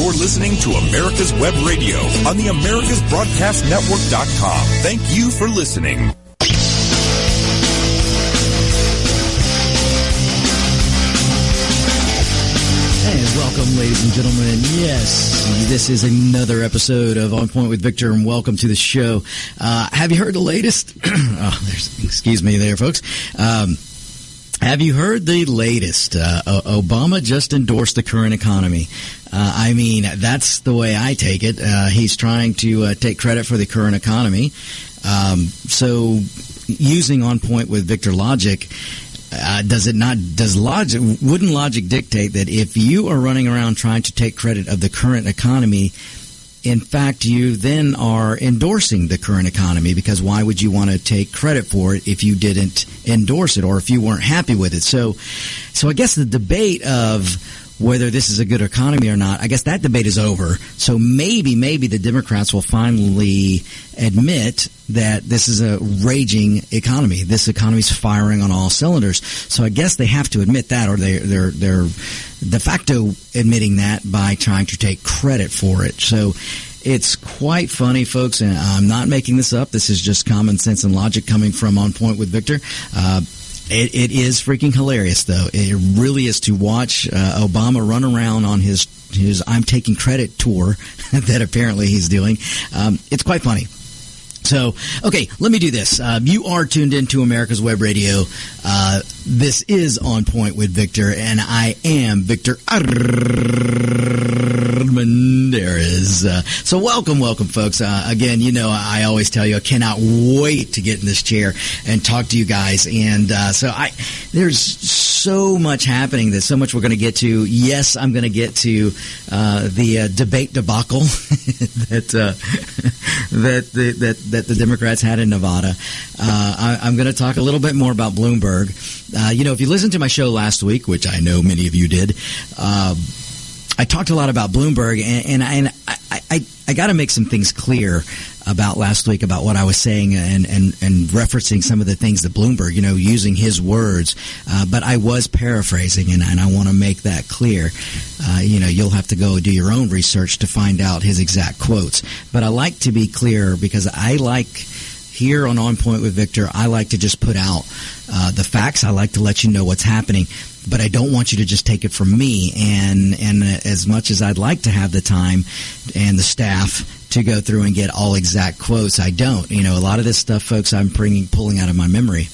You're listening to America's Web Radio on the AmericasBroadcastNetwork.com. Thank you for listening. And welcome, ladies and gentlemen. Yes, this is another episode of On Point with Victor, and welcome to the show. Uh, have you heard the latest? oh, excuse me, there, folks. Um, have you heard the latest? Uh, Obama just endorsed the current economy. Uh, I mean, that's the way I take it. Uh, he's trying to uh, take credit for the current economy. Um, so, using on point with Victor logic, uh, does it not? Does logic? Wouldn't logic dictate that if you are running around trying to take credit of the current economy, in fact, you then are endorsing the current economy because why would you want to take credit for it if you didn't endorse it or if you weren't happy with it? So, so I guess the debate of whether this is a good economy or not, I guess that debate is over. So maybe, maybe the Democrats will finally admit that this is a raging economy. This economy is firing on all cylinders. So I guess they have to admit that, or they, they're they're de facto admitting that by trying to take credit for it. So. It's quite funny, folks, and I'm not making this up. This is just common sense and logic coming from On Point with Victor. Uh, it, it is freaking hilarious, though. It really is to watch uh, Obama run around on his his "I'm taking credit" tour that apparently he's doing. Um, it's quite funny. So, okay, let me do this. Uh, you are tuned into America's Web Radio. Uh, this is On Point with Victor, and I am Victor Armendariz. Uh, so, welcome, welcome, folks. Uh, again, you know, I always tell you, I cannot wait to get in this chair and talk to you guys. And uh, so, I there's so much happening. There's so much we're going to get to. Yes, I'm going to get to uh, the debate debacle that that the, that that the Democrats had in Nevada. Uh, I, am going to talk a little bit more about Bloomberg. Uh, you know, if you listened to my show last week, which I know many of you did, uh, I talked a lot about Bloomberg, and, and, and I, I, I got to make some things clear about last week about what I was saying and, and, and referencing some of the things that Bloomberg, you know, using his words. Uh, but I was paraphrasing, and, and I want to make that clear. Uh, you know, you'll have to go do your own research to find out his exact quotes. But I like to be clear because I like here on On Point with Victor, I like to just put out uh, the facts. I like to let you know what's happening but I don't want you to just take it from me. And and as much as I'd like to have the time and the staff to go through and get all exact quotes, I don't. You know, a lot of this stuff, folks, I'm bringing pulling out of my memory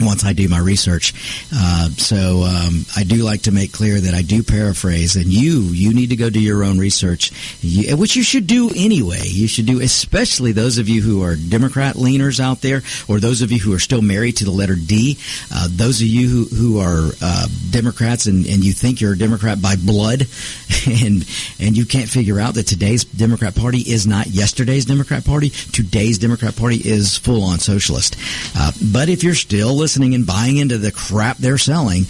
once I do my research. Uh, so um, I do like to make clear that I do paraphrase, and you you need to go do your own research, you, which you should do anyway. You should do, especially those of you who are Democrat leaners out there, or those of you who are still married to the letter D. Uh, those of you who who are uh, Democrats and, and you think you're a Democrat by blood, and and you can't figure out that today's Democrat Party is not yesterday's Democrat Party. Today's Democrat Party is full on socialist. Uh, but if you're still listening and buying into the crap they're selling,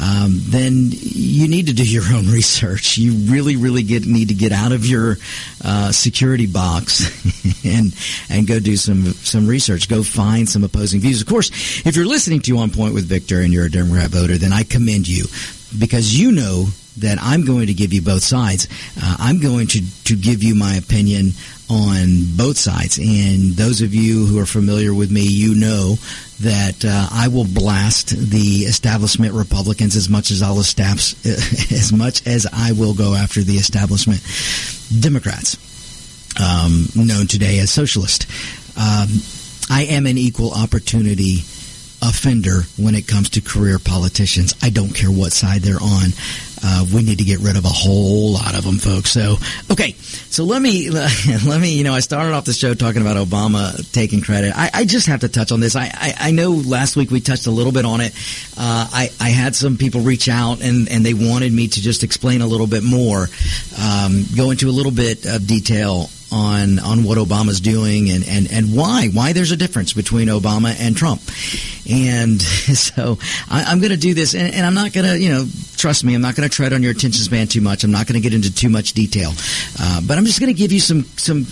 um, then you need to do your own research. You really, really get, need to get out of your uh, security box and and go do some some research. Go find some opposing views. Of course, if you're listening to On Point with Victor and you're a Democrat voter, then I commend you because you know that I'm going to give you both sides. Uh, I'm going to to give you my opinion on both sides. And those of you who are familiar with me, you know that uh, I will blast the establishment Republicans as much as I'll as much as I will go after the establishment Democrats, um, known today as socialist. Um, I am an equal opportunity offender when it comes to career politicians. I don't care what side they're on. Uh, we need to get rid of a whole lot of them, folks. So, okay, so let me let me. You know, I started off the show talking about Obama taking credit. I, I just have to touch on this. I, I, I, know last week we touched a little bit on it. Uh, I I had some people reach out and and they wanted me to just explain a little bit more, um, go into a little bit of detail on on what Obama's doing and, and, and why why there's a difference between Obama and Trump. And so I, am going to do this, and, and I'm not going to you know trust me, I'm not going to tread on your attention span too much. I'm not going to get into too much detail, uh, but I'm just going to give you some some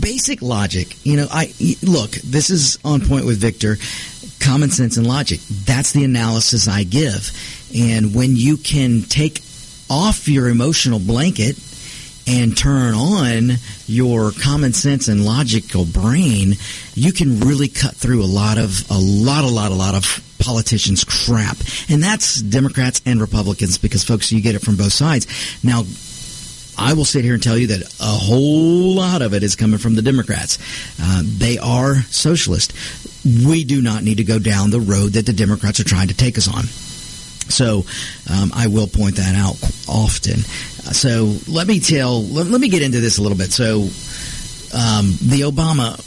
basic logic. You know, I look. This is on point with Victor. Common sense and logic. That's the analysis I give. And when you can take off your emotional blanket and turn on your common sense and logical brain, you can really cut through a lot of a lot, a lot, a lot of politicians' crap, and that's Democrats and Republicans because, folks, you get it from both sides. Now, I will sit here and tell you that a whole lot of it is coming from the Democrats. Uh, they are socialist. We do not need to go down the road that the Democrats are trying to take us on. So um, I will point that out often. So let me tell, let, let me get into this a little bit. So um, the Obama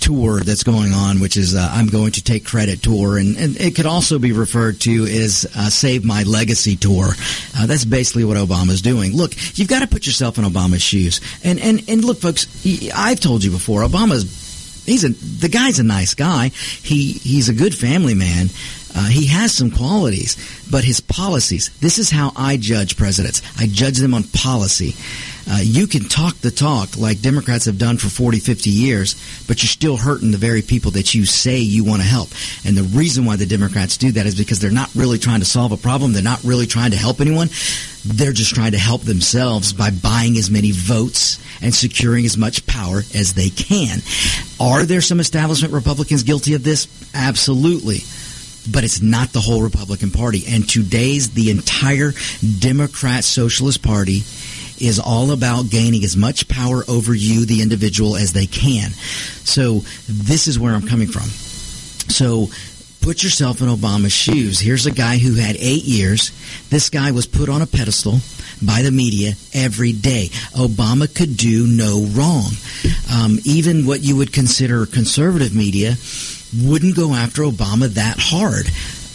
tour that's going on, which is uh, I'm going to take credit tour, and, and, it could also be referred to as uh, Save My Legacy tour. Uh, that's basically what Obama's doing. Look, you've got to put yourself in Obama's shoes, and and and look, folks, I've told you before, Obama's he's a the guy's a nice guy. He he's a good family man. Uh, he has some qualities, but his policies. This is how I judge presidents. I judge them on policy. Uh, you can talk the talk like Democrats have done for 40, 50 years, but you're still hurting the very people that you say you want to help. And the reason why the Democrats do that is because they're not really trying to solve a problem. They're not really trying to help anyone. They're just trying to help themselves by buying as many votes and securing as much power as they can. Are there some establishment Republicans guilty of this? Absolutely but it's not the whole Republican Party. And today's the entire Democrat Socialist Party is all about gaining as much power over you, the individual, as they can. So this is where I'm coming from. So put yourself in Obama's shoes. Here's a guy who had eight years. This guy was put on a pedestal by the media every day. Obama could do no wrong. Um, even what you would consider conservative media wouldn't go after Obama that hard.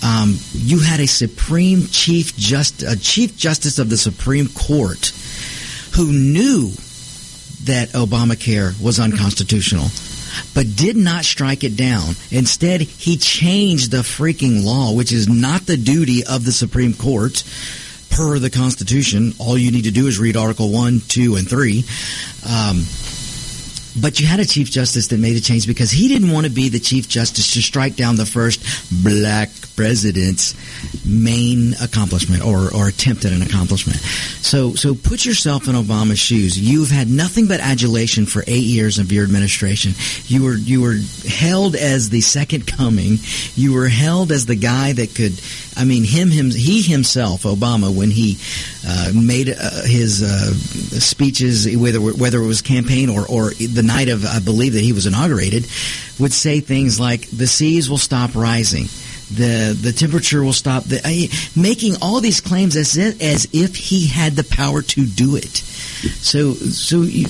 Um, you had a Supreme Chief Just a Chief Justice of the Supreme Court who knew that Obamacare was unconstitutional, but did not strike it down. Instead, he changed the freaking law, which is not the duty of the Supreme Court per the Constitution. All you need to do is read Article 1, 2, and 3. Um, but you had a Chief Justice that made a change because he didn't want to be the Chief Justice to strike down the first black president's main accomplishment or, or attempt at an accomplishment. So, so put yourself in Obama's shoes. You've had nothing but adulation for eight years of your administration. You were, you were held as the second coming. You were held as the guy that could, I mean, him, him, he himself, Obama, when he uh, made uh, his uh, speeches, whether whether it was campaign or or the night of, I believe that he was inaugurated, would say things like, "The seas will stop rising." The the temperature will stop. The, I, making all these claims as if, as if he had the power to do it. So so you,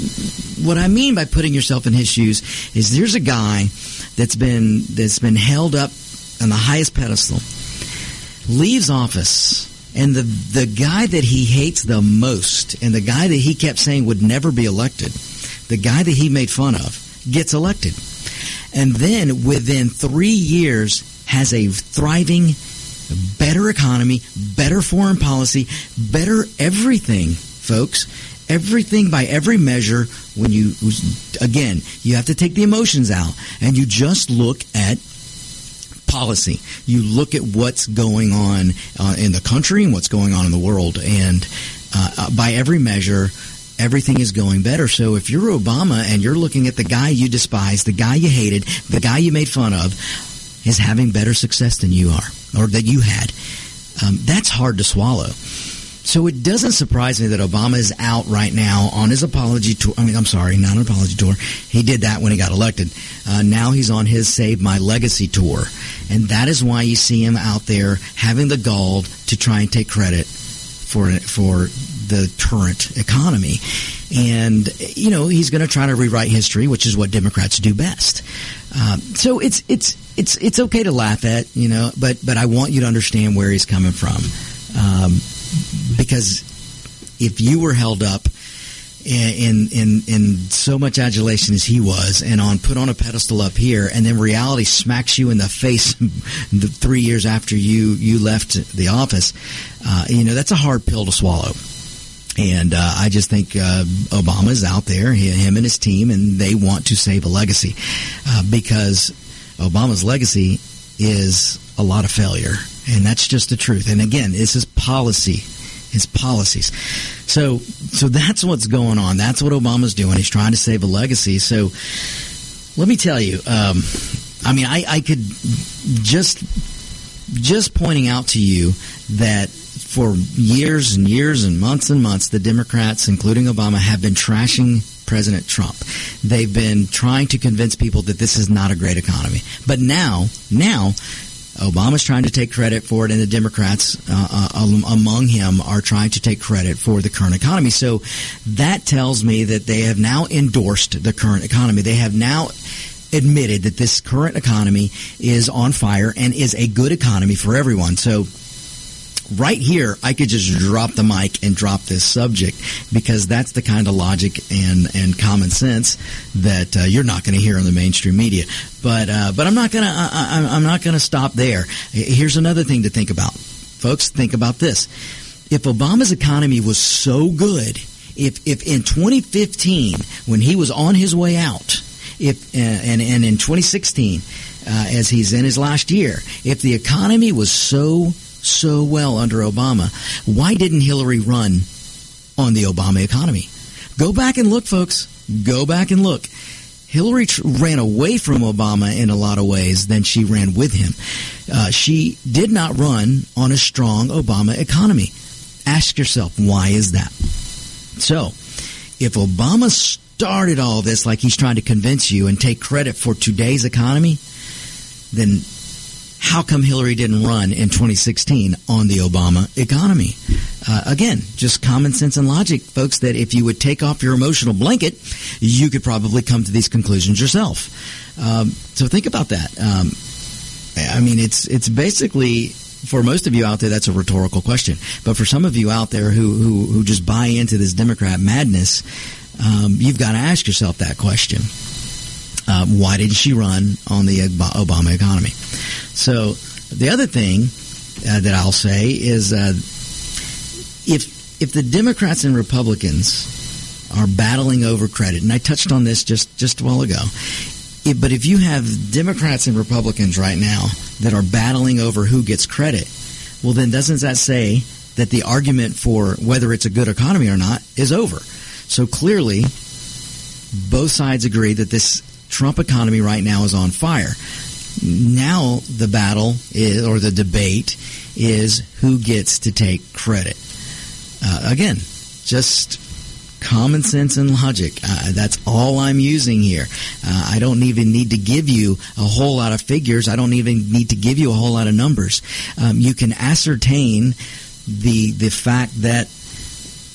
what I mean by putting yourself in his shoes is there's a guy that's been that's been held up on the highest pedestal, leaves office and the the guy that he hates the most, and the guy that he kept saying would never be elected, the guy that he made fun of, gets elected. And then within three years has a thriving, better economy, better foreign policy, better everything, folks. Everything by every measure when you, again, you have to take the emotions out and you just look at policy. You look at what's going on uh, in the country and what's going on in the world, and uh, uh, by every measure, everything is going better. So if you're Obama and you're looking at the guy you despise, the guy you hated, the guy you made fun of, is having better success than you are, or that you had, um, that's hard to swallow. So it doesn't surprise me that Obama is out right now on his apology tour. I mean, I'm sorry, not an apology tour. He did that when he got elected. Uh, now he's on his Save My Legacy tour. And that is why you see him out there having the gall to try and take credit for, for the current economy. And, you know, he's going to try to rewrite history, which is what Democrats do best. Um, so it's, it's, it's, it's okay to laugh at, you know, but, but I want you to understand where he's coming from. Um, because if you were held up in in in so much adulation as he was, and on put on a pedestal up here, and then reality smacks you in the face the three years after you you left the office, uh, you know that's a hard pill to swallow. And uh, I just think uh, Obama's out there, him and his team, and they want to save a legacy uh, because Obama's legacy is a lot of failure and that's just the truth. And again, this is policy. his policies. So, so that's what's going on. That's what Obama's doing. He's trying to save a legacy. So, let me tell you. Um, I mean, I, I could just just pointing out to you that for years and years and months and months, the Democrats, including Obama, have been trashing President Trump. They've been trying to convince people that this is not a great economy. But now, now, Obama's trying to take credit for it, and the Democrats uh, uh, among him are trying to take credit for the current economy. So that tells me that they have now endorsed the current economy. They have now admitted that this current economy is on fire and is a good economy for everyone. So right here, I could just drop the mic and drop this subject because that's the kind of logic and, and common sense that uh, you're not going to hear on the mainstream media. But uh, but I'm not gonna I'm not gonna stop there. Here's another thing to think about, folks. Think about this: if Obama's economy was so good, if if in 2015 when he was on his way out if uh, and and in 2016, uh, as he's in his last year, if the economy was so so well under Obama, why didn't Hillary run on the Obama economy? Go back and look, folks. Go back and look. Hillary ran away from Obama in a lot of ways than she ran with him. Uh, she did not run on a strong Obama economy. Ask yourself, why is that? So, if Obama started all this like he's trying to convince you and take credit for today's economy, then how come Hillary didn't run in 2016 on the Obama economy? Uh, again, just common sense and logic, folks, that if you would take off your emotional blanket, you could probably come to these conclusions yourself. Um, so think about that. Um, I mean, it's it's basically for most of you out there, that's a rhetorical question. But for some of you out there who who, who just buy into this Democrat madness, um, you've got to ask yourself that question. Uh, why did she run on the Obama economy? So the other thing uh, that I'll say is uh, if if the Democrats and Republicans are battling over credit, and I touched on this just just a while ago. If, but if you have Democrats and Republicans right now that are battling over who gets credit, well, then doesn't that say that the argument for whether it's a good economy or not is over? So clearly, both sides agree that this Trump economy right now is on fire. Now the battle is, or the debate is who gets to take credit. Uh, again, just common sense and logic. Uh, that's all I'm using here. Uh, I don't even need to give you a whole lot of figures. I don't even need to give you a whole lot of numbers. Um, you can ascertain the the fact that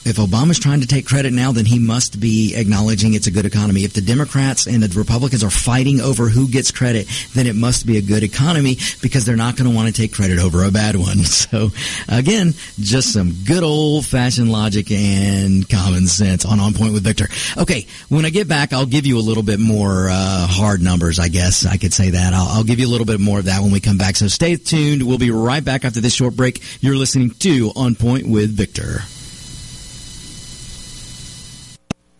if Obama's trying to take credit now, then he must be acknowledging it's a good economy. If the Democrats and the Republicans are fighting over who gets credit, then it must be a good economy because they're not going to want to take credit over a bad one. So again, just some good old fashioned logic and common sense on On Point with Victor. Okay, when I get back, I'll give you a little bit more uh, hard numbers, I guess I could say that. I'll, I'll give you a little bit more of that when we come back. So stay tuned. We'll be right back after this short break. You're listening to On Point with Victor.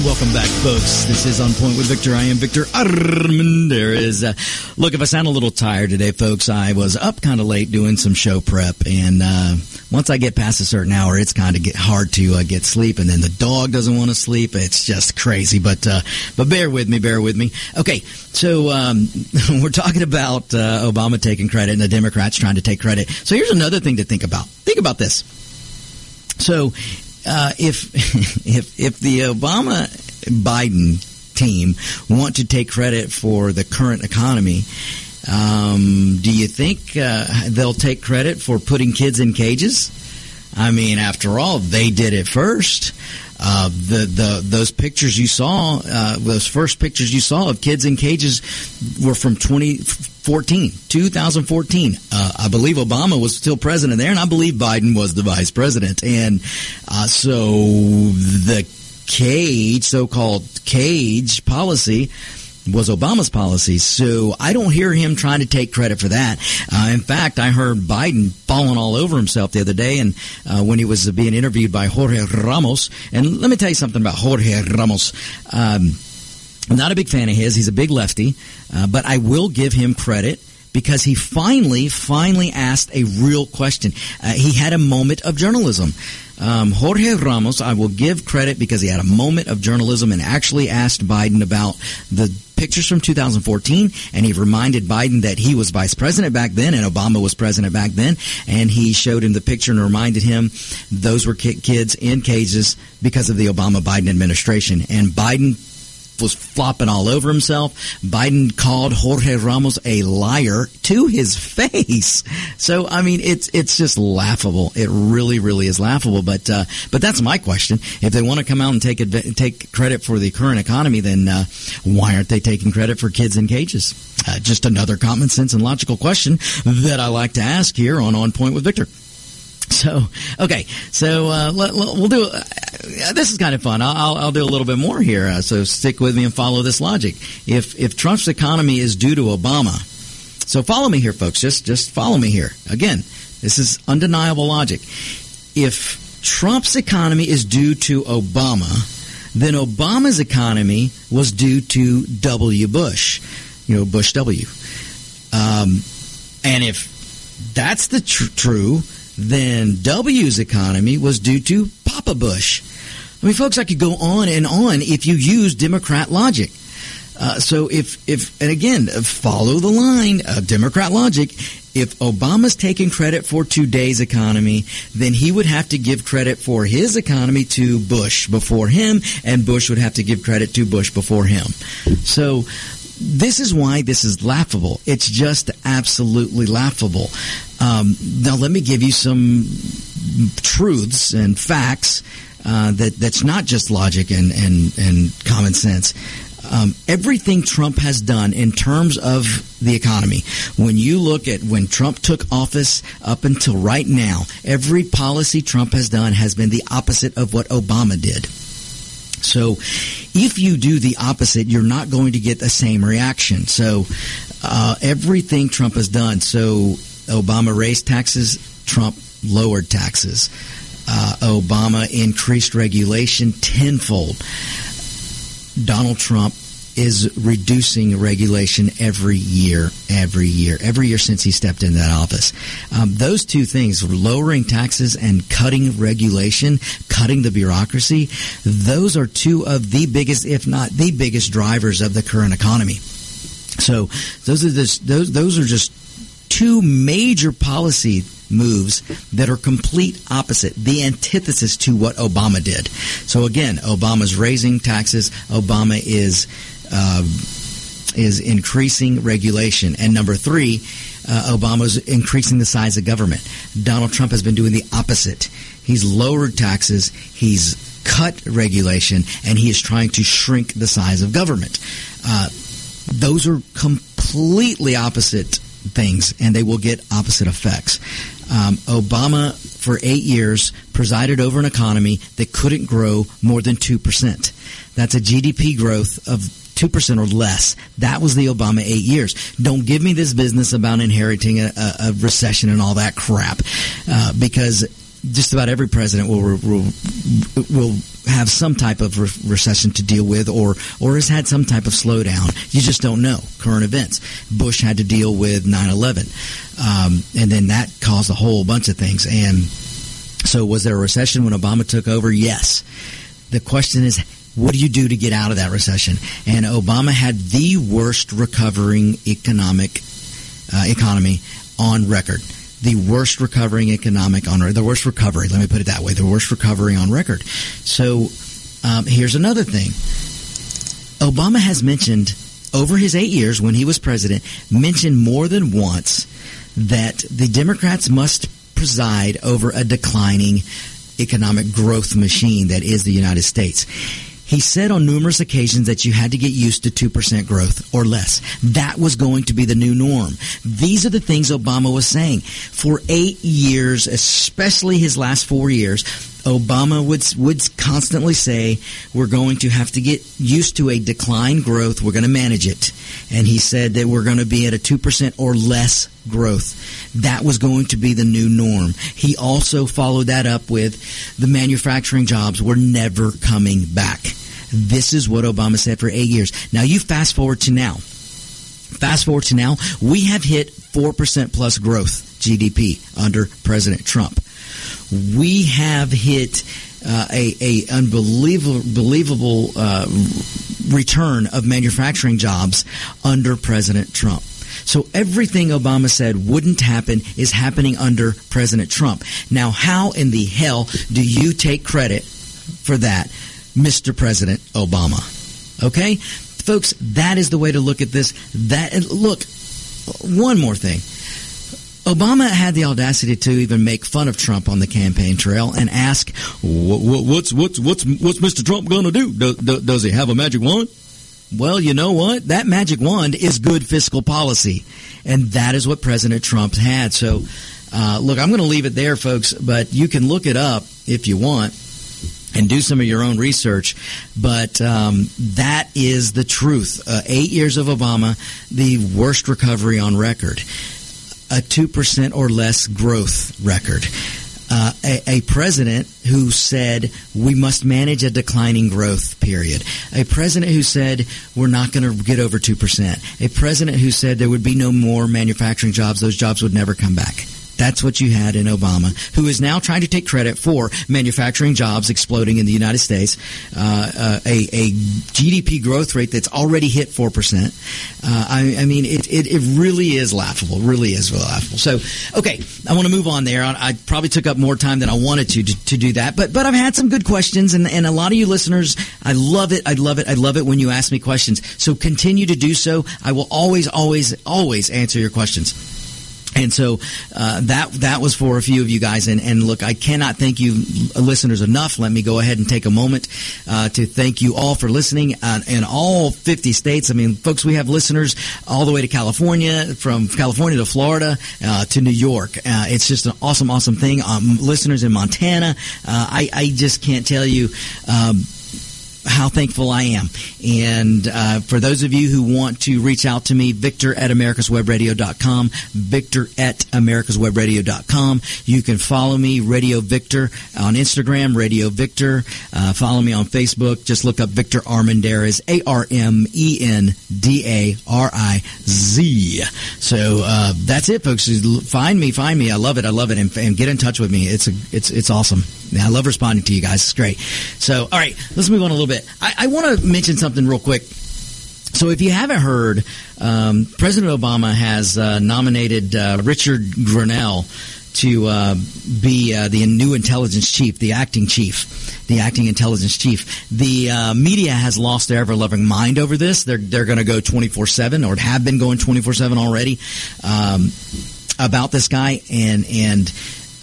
And welcome back, folks. This is On Point with Victor. I am Victor Armendariz. Uh, look, if I sound a little tired today, folks, I was up kind of late doing some show prep, and uh, once I get past a certain hour, it's kind of get hard to uh, get sleep, and then the dog doesn't want to sleep. It's just crazy, but uh, but bear with me, bear with me. Okay, so um, we're talking about uh, Obama taking credit and the Democrats trying to take credit. So here's another thing to think about. Think about this. So uh, if if if the Obama Biden team want to take credit for the current economy, um, do you think uh, they'll take credit for putting kids in cages? I mean, after all, they did it first. Uh, the the those pictures you saw, uh, those first pictures you saw of kids in cages, were from 2014, 2014. Uh, I believe Obama was still president there, and I believe Biden was the vice president. And uh, so the cage, so-called cage policy was Obama's policy. So I don't hear him trying to take credit for that. Uh, in fact, I heard Biden falling all over himself the other day, and uh, when he was being interviewed by Jorge Ramos. And let me tell you something about Jorge Ramos. Um, not a big fan of his. He's a big lefty, uh, but I will give him credit because he finally, finally asked a real question. Uh, he had a moment of journalism. Um, Jorge Ramos, I will give credit because he had a moment of journalism and actually asked Biden about the pictures from 2014, and he reminded Biden that he was vice president back then and Obama was president back then, and he showed him the picture and reminded him those were kids in cages because of the Obama Biden administration. And Biden was flopping all over himself. Biden called Jorge Ramos a liar to his face. So I mean, it's it's just laughable. It really, really is laughable. But uh, but that's my question. If they want to come out and take take credit for the current economy, then uh, why aren't they taking credit for kids in cages? Uh, just another common sense and logical question that I like to ask here on On Point with Victor. So okay, so uh, let, we'll do. Uh, this is kind of fun. I'll, I'll do a little bit more here. Uh, so stick with me and follow this logic. If if Trump's economy is due to Obama, so follow me here, folks. Just just follow me here. Again, this is undeniable logic. If Trump's economy is due to Obama, then Obama's economy was due to W. Bush. You know, Bush W. Um, and if that's the tr- true then W's economy was due to Papa Bush. I mean, folks, I could go on and on if you use Democrat logic. Uh, so if, if, and again, follow the line of Democrat logic. If Obama's taking credit for today's economy, then he would have to give credit for his economy to Bush before him, and Bush would have to give credit to Bush before him. So, this is why this is laughable. It's just absolutely laughable. Um, now, let me give you some truths and facts uh, that that's not just logic and and, and common sense. Um, everything Trump has done in terms of the economy, when you look at when Trump took office up until right now, every policy Trump has done has been the opposite of what Obama did. So if you do the opposite, you're not going to get the same reaction. So uh, everything Trump has done. So Obama raised taxes, Trump lowered taxes. Uh, Obama increased regulation tenfold. Donald Trump is reducing regulation every year, every year, every year since he stepped into that office. Um, those two things, lowering taxes and cutting regulation, cutting the bureaucracy, those are two of the biggest, if not the biggest drivers of the current economy. So those are those those are just two major policy moves that are complete opposite, the antithesis to what Obama did. So again, Obama's raising taxes. Obama is uh, is increasing regulation, and number three, uh, Obama's increasing the size of government. Donald Trump has been doing the opposite. He's lowered taxes. He's cut regulation, and he is trying to shrink the size of government. Uh, those are completely opposite things, and they will get opposite effects. Um, Obama, for eight years, presided over an economy that couldn't grow more than 2%. That's a GDP growth of 2% or less. That was the Obama eight years. Don't give me this business about inheriting a, a, recession and all that crap, uh, because just about every president will will, will have some type of re- recession to deal with, or or has had some type of slowdown. You just don't know current events. Bush had to deal with 9/11, um, and then that caused a whole bunch of things. And so, was there a recession when Obama took over? Yes. The question is. What do you do to get out of that recession? And Obama had the worst recovering economic uh, economy on record the worst recovering economic on record. the worst recovery. Let me put it that way: the worst recovery on record. So um, here's another thing: Obama has mentioned over his eight years when he was president, mentioned more than once that the Democrats must preside over a declining economic growth machine that is the United States. He said on numerous occasions that you had to get used to 2% growth or less. That was going to be the new norm. These are the things Obama was saying. For eight years, especially his last four years, Obama would would constantly say, "We're going to have to get used to a decline growth. We're going to manage it." And he said that we're going to be at a two percent or less growth. That was going to be the new norm. He also followed that up with the manufacturing jobs were never coming back. This is what Obama said for eight years. Now you fast forward to now. Fast forward to now, we have hit four percent plus growth GDP under President Trump we have hit uh, a, a unbelievable believable uh, return of manufacturing jobs under President Trump. So everything Obama said wouldn't happen is happening under President Trump. Now, how in the hell do you take credit for that, Mr. President Obama? Okay, folks, that is the way to look at this. That look, one more thing. Obama had the audacity to even make fun of Trump on the campaign trail and ask, "What's what's what's what's Mr. Trump going to do? Do, Does he have a magic wand?" Well, you know what? That magic wand is good fiscal policy, and that is what President Trump had. So, uh, look, I'm going to leave it there, folks. But you can look it up if you want and do some of your own research. But um, that is the truth. Uh, eight years of Obama, the worst recovery on record a 2% or less growth record. Uh, a, a, president who said we must manage a declining growth period. A president who said we're not going to get over 2%. A president who said there would be no more manufacturing jobs. Those jobs would never come back. That's what you had in Obama, who is now trying to take credit for manufacturing jobs exploding in the United States, uh, uh, a, a, GDP growth rate that's already hit 4%. Uh, I, I, mean, it, it, it, really is laughable, really is laughable. So, okay, I want to move on there. I, I, probably took up more time than I wanted to, to, to do that, but, but I've had some good questions, and, and a lot of you listeners, I love it, I love it, I love it when you ask me questions. So continue to do so. I will always, always, always answer your questions. And so uh, that that was for a few of you guys. And, and, look, I cannot thank you, listeners, enough. Let me go ahead and take a moment uh, to thank you all for listening uh, in all 50 states. I mean, folks, we have listeners all the way to California, from California to Florida uh, to New York. Uh, it's just an awesome, awesome thing. Um, listeners in Montana. Uh, I, I, just can't tell you. Um, how thankful I am. And uh, for those of you who want to reach out to me, Victor at AmericasWebRadio.com, Victor at AmericasWebRadio.com. You can follow me, Radio Victor, on Instagram, Radio Victor. Uh, follow me on Facebook. Just look up Victor Armendariz, A-R-M-E-N-D-A-R-I-Z. So uh, that's it, folks. Find me, find me. I love it. I love it. And, and get in touch with me. It's a, it's, it's awesome. I love responding to you guys. It's great. So, all right, let's move on a little bit. I, I want to mention something real quick. So, if you haven't heard, um, President Obama has uh, nominated uh, Richard Grenell to uh, be uh, the new intelligence chief, the acting chief, the acting intelligence chief. The uh, media has lost their ever loving mind over this. They're they're going to go twenty four seven, or have been going twenty four seven already um, about this guy, and and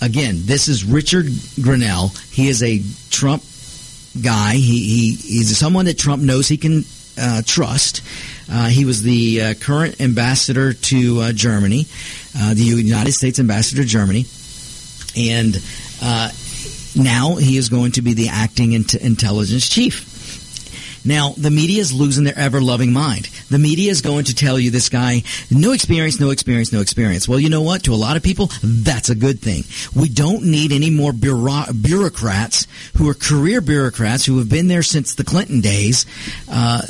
again, this is Richard Grenell. He is a Trump guy. He, he he's someone that Trump knows he can uh, trust. Uh, he was the uh, current ambassador to uh, Germany, uh, the United States ambassador to Germany, and uh, now he is going to be the acting intelligence chief. Now, the media is losing their ever loving mind. The media is going to tell you this guy, no experience, no experience, no experience. Well, you know what? To a lot of people, that's a good thing. We don't need any more bureau- bureaucrats who are career bureaucrats who have been there since the Clinton days uh,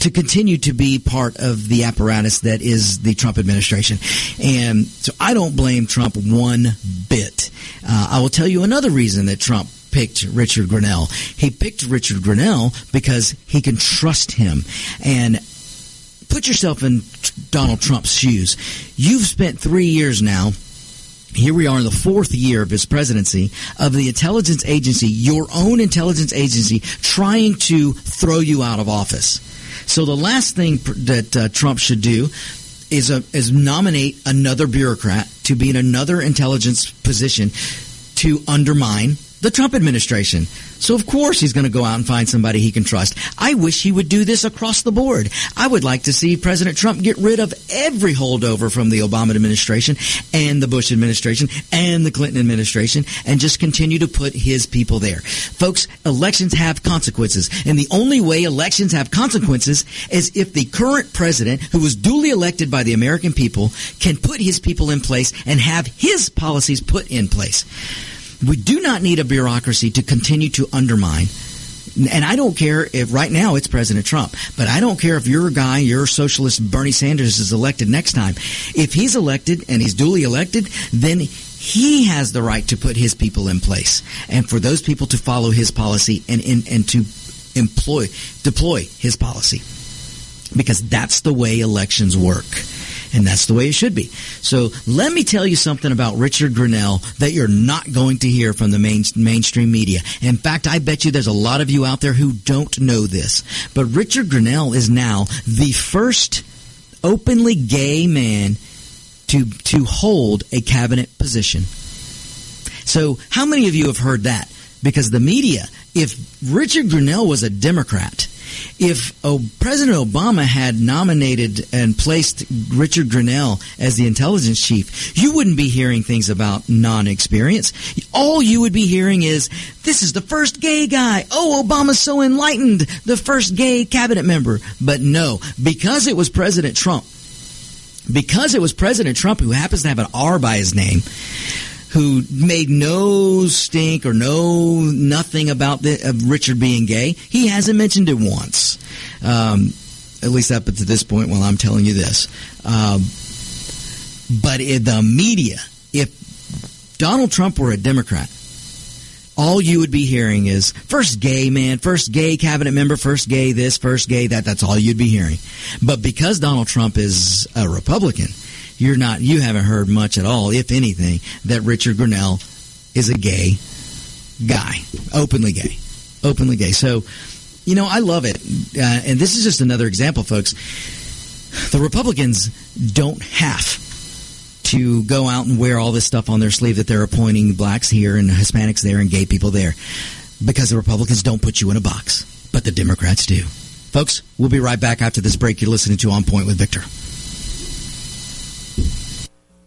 to continue to be part of the apparatus that is the Trump administration. And so I don't blame Trump one bit. Uh, I will tell you another reason that Trump picked Richard Grenell. He picked Richard Grenell because he can trust him. And put yourself in Donald Trump's shoes. You've spent three years now here we are in the fourth year of his presidency of the intelligence agency, your own intelligence agency, trying to throw you out of office. So the last thing that uh, Trump should do is a is nominate another bureaucrat to be in another intelligence position to undermine the Trump administration. So of course he's going to go out and find somebody he can trust. I wish he would do this across the board. I would like to see President Trump get rid of every holdover from the Obama administration and the Bush administration and the Clinton administration and just continue to put his people there. Folks, elections have consequences. And the only way elections have consequences is if the current president, who was duly elected by the American people, can put his people in place and have his policies put in place. We do not need a bureaucracy to continue to undermine. And I don't care if right now it's President Trump, but I don't care if your guy, your socialist Bernie Sanders is elected next time. If he's elected and he's duly elected, then he has the right to put his people in place and for those people to follow his policy and, and, and to employ, deploy his policy. Because that's the way elections work. And that's the way it should be. So let me tell you something about Richard Grenell that you're not going to hear from the main, mainstream media. In fact, I bet you there's a lot of you out there who don't know this. But Richard Grenell is now the first openly gay man to, to hold a cabinet position. So how many of you have heard that? Because the media, if Richard Grenell was a Democrat, if President Obama had nominated and placed Richard Grenell as the intelligence chief, you wouldn't be hearing things about non-experience. All you would be hearing is, this is the first gay guy. Oh, Obama's so enlightened. The first gay cabinet member. But no, because it was President Trump, because it was President Trump who happens to have an R by his name, who made no stink or no nothing about the, of Richard being gay. He hasn't mentioned it once, um, at least up to this point. While I'm telling you this, um, but in the media, if Donald Trump were a Democrat, all you would be hearing is first gay man, first gay cabinet member, first gay this, first gay that. That's all you'd be hearing. But because Donald Trump is a Republican you're not, you haven't heard much at all, if anything, that Richard Grenell is a gay guy, openly gay, openly gay. So, you know, I love it. Uh, and this is just another example, folks. The Republicans don't have to go out and wear all this stuff on their sleeve that they're appointing blacks here and Hispanics there and gay people there because the Republicans don't put you in a box, but the Democrats do. Folks, we'll be right back after this break. You're listening to On Point with Victor.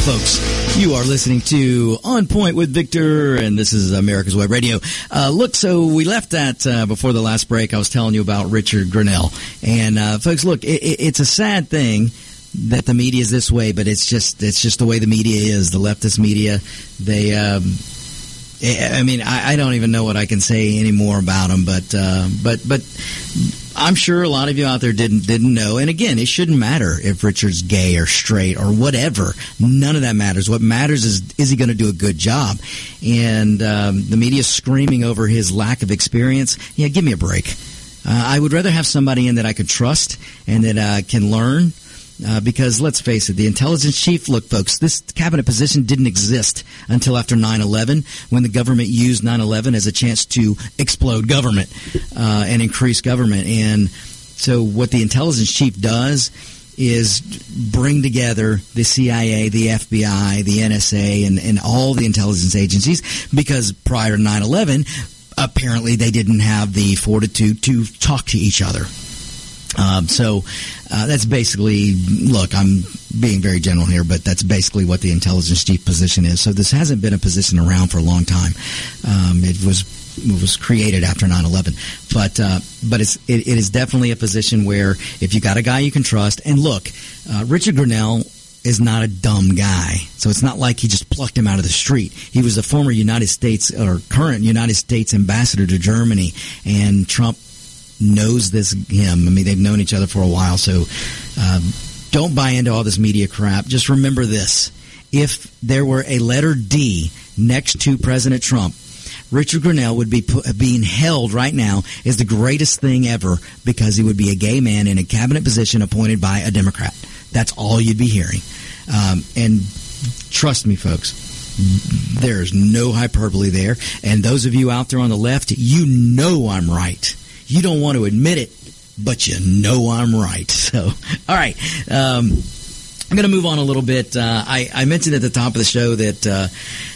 Folks. You are listening to On Point with Victor, and this is America's Web Radio. Uh, look, so we left that uh, before the last break. I was telling you about Richard Grenell. And, uh, folks, look, it, it's a sad thing that the media is this way, but it's just it's just the way the media is. The leftist media, they. Um, I mean, I, I don't even know what I can say anymore about them, but uh, but but I'm sure a lot of you out there didn't didn't know. And again, it shouldn't matter if Richard's gay or straight or whatever. None of that matters. What matters is is he going to do a good job? And um, the media screaming over his lack of experience. Yeah, give me a break. Uh, I would rather have somebody in that I could trust and that uh, can learn uh, because let's face it, the intelligence chief, look, folks, this cabinet position didn't exist until after 9 11 when the government used 9 11 as a chance to explode government uh, and increase government. And so, what the intelligence chief does is bring together the CIA, the FBI, the NSA, and, and all the intelligence agencies because prior to 9 11, apparently they didn't have the fortitude to talk to each other. Um, so uh, that's basically, look, I'm being very general here, but that's basically what the intelligence chief position is. So this hasn't been a position around for a long time. Um, it was it was created after 9/11, but uh, but it's it, it is definitely a position where if you got a guy you can trust, and look, uh, Richard Grenell is not a dumb guy. So it's not like he just plucked him out of the street. He was a former United States or current United States ambassador to Germany, and Trump knows this him. I mean, they've known each other for a while, so um, don't buy into all this media crap. Just remember this: if there were a letter D next to President Trump, Richard Grenell would be put, being held right now as the greatest thing ever because he would be a gay man in a cabinet position appointed by a Democrat. That's all you'd be hearing. Um, and trust me, folks, there's no hyperbole there. And those of you out there on the left, you know I'm right. You don't want to admit it, but you know I'm right. So, all right. Um, I'm going to move on a little bit. Uh, I, I, mentioned at the top of the show that uh,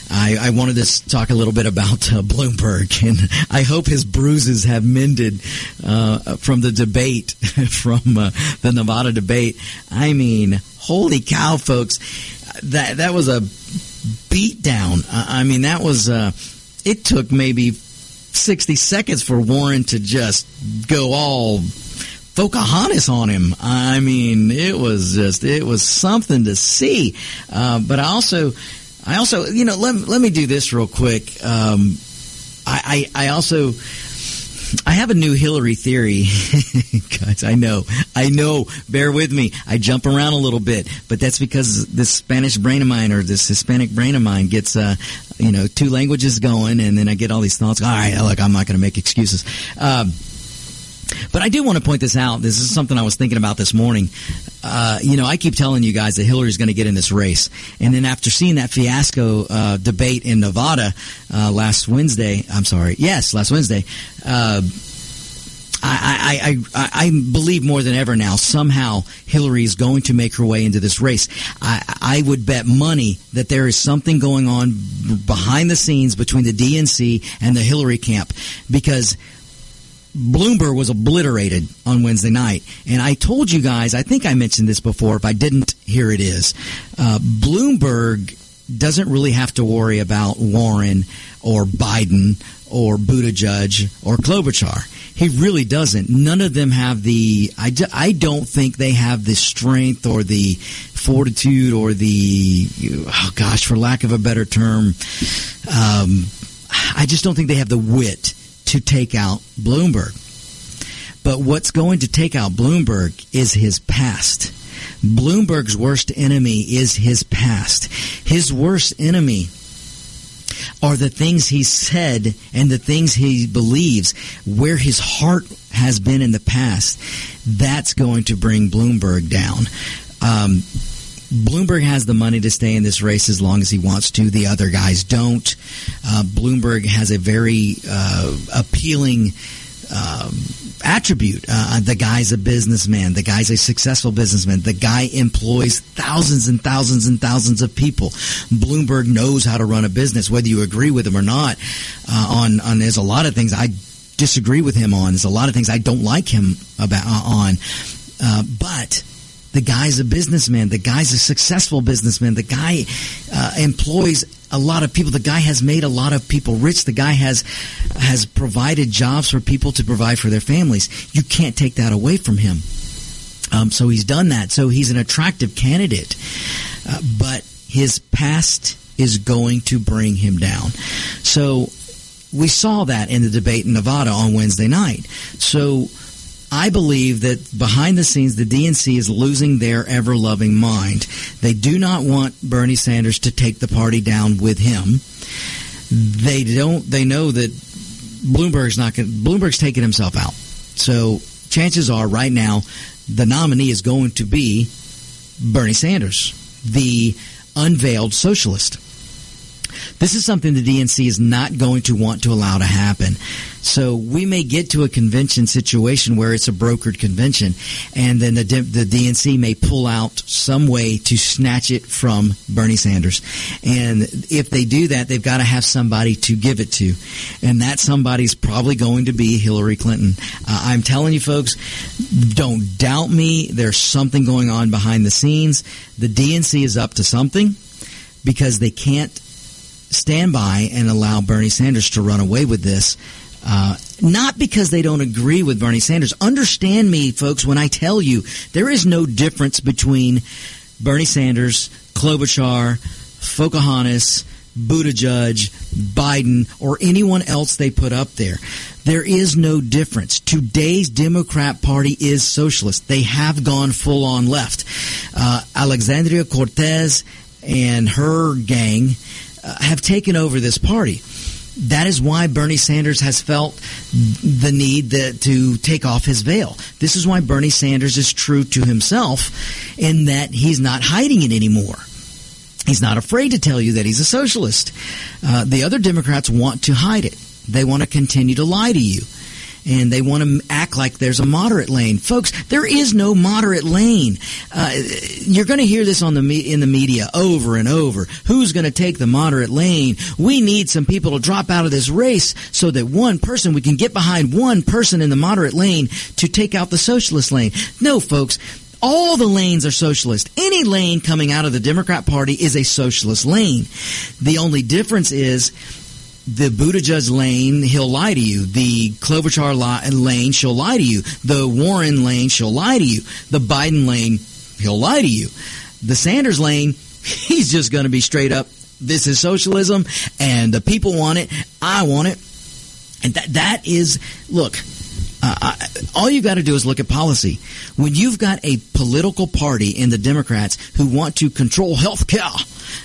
I, I, wanted to talk a little bit about uh, Bloomberg, and I hope his bruises have mended uh, from the debate, from uh, the Nevada debate. I mean, holy cow, folks! That that was a beat down. I mean, that was. Uh, it took maybe 60 seconds for Warren to just go all Pocahontas on him. I mean, it was just it was something to see. Uh, but I also, I also, you know, let let me do this real quick. Um, I, I I also. I have a new Hillary theory, guys. I know, I know. Bear with me. I jump around a little bit, but that's because this Spanish brain of mine or this Hispanic brain of mine gets, uh, you know, two languages going, and then I get all these thoughts. All right, look, I'm not going to make excuses. Um, but I do want to point this out. This is something I was thinking about this morning. Uh, you know, I keep telling you guys that Hillary's going to get in this race. And then after seeing that fiasco uh, debate in Nevada uh, last Wednesday, I'm sorry, yes, last Wednesday, uh, I, I, I, I, believe more than ever now somehow Hillary is going to make her way into this race. I, I would bet money that there is something going on behind the scenes between the DNC and the Hillary camp because Bloomberg was obliterated on Wednesday night. And I told you guys, I think I mentioned this before. If I didn't, here it is. Uh, Bloomberg doesn't really have to worry about Warren or Biden or Buttigieg or Klobuchar. He really doesn't. None of them have the. I, I don't think they have the strength or the fortitude or the. Oh gosh, for lack of a better term, um, I just don't think they have the wit to take out Bloomberg. But what's going to take out Bloomberg is his past. Bloomberg's worst enemy is his past. His worst enemy are the things he said and the things he believes, where his heart has been in the past. That's going to bring Bloomberg down. Um, Bloomberg has the money to stay in this race as long as he wants to. The other guys don't. Uh, Bloomberg has a very uh, appealing. Um, attribute. Uh, the guy's a businessman. The guy's a successful businessman. The guy employs thousands and thousands and thousands of people. Bloomberg knows how to run a business, whether you agree with him or not. Uh, on on there's a lot of things I disagree with him on. There's a lot of things I don't like him about uh, on. Uh, but the guy's a businessman. The guy's a successful businessman. The guy uh, employs a lot of people. The guy has made a lot of people rich. The guy has has provided jobs for people to provide for their families. You can't take that away from him. Um, so he's done that. So he's an attractive candidate, uh, but his past is going to bring him down. So we saw that in the debate in Nevada on Wednesday night. So I believe that behind the scenes, the DNC is losing their ever loving mind. They do not want Bernie Sanders to take the party down with him. They don't. They know that Bloomberg's not going. Bloomberg's taking himself out. So chances are, right now, the nominee is going to be Bernie Sanders, the unveiled socialist. This is something the DNC is not going to want to allow to happen. So we may get to a convention situation where it's a brokered convention, and then the, the DNC may pull out some way to snatch it from Bernie Sanders. And if they do that, they've got to have somebody to give it to, and that somebody's probably going to be Hillary Clinton. Uh, I'm telling you, folks, don't doubt me. There's something going on behind the scenes. The DNC is up to something because they can't stand by and allow Bernie Sanders to run away with this. Uh, not because they don't agree with Bernie Sanders. Understand me, folks, when I tell you there is no difference between Bernie Sanders, Klobuchar, Pocahontas, Buttigieg, Biden, or anyone else they put up there. There is no difference. Today's Democrat Party is socialist. They have gone full on left. Uh, Alexandria Cortez and her gang uh, have taken over this party. That is why Bernie Sanders has felt the need that, to take off his veil. This is why Bernie Sanders is true to himself in that he's not hiding it anymore. He's not afraid to tell you that he's a socialist. Uh, the other Democrats want to hide it. They want to continue to lie to you and they want to act like there's a moderate lane. Folks, there is no moderate lane. Uh, you're going to hear this on the me- in the media over and over. Who's going to take the moderate lane? We need some people to drop out of this race so that one person we can get behind one person in the moderate lane to take out the socialist lane. No, folks. All the lanes are socialist. Any lane coming out of the Democrat Party is a socialist lane. The only difference is the Buttigieg lane, he'll lie to you. The Klobuchar lane, she'll lie to you. The Warren lane, she'll lie to you. The Biden lane, he'll lie to you. The Sanders lane, he's just going to be straight up. This is socialism, and the people want it. I want it, and that that is look. Uh, I, all you've got to do is look at policy. When you've got a political party in the Democrats who want to control health care,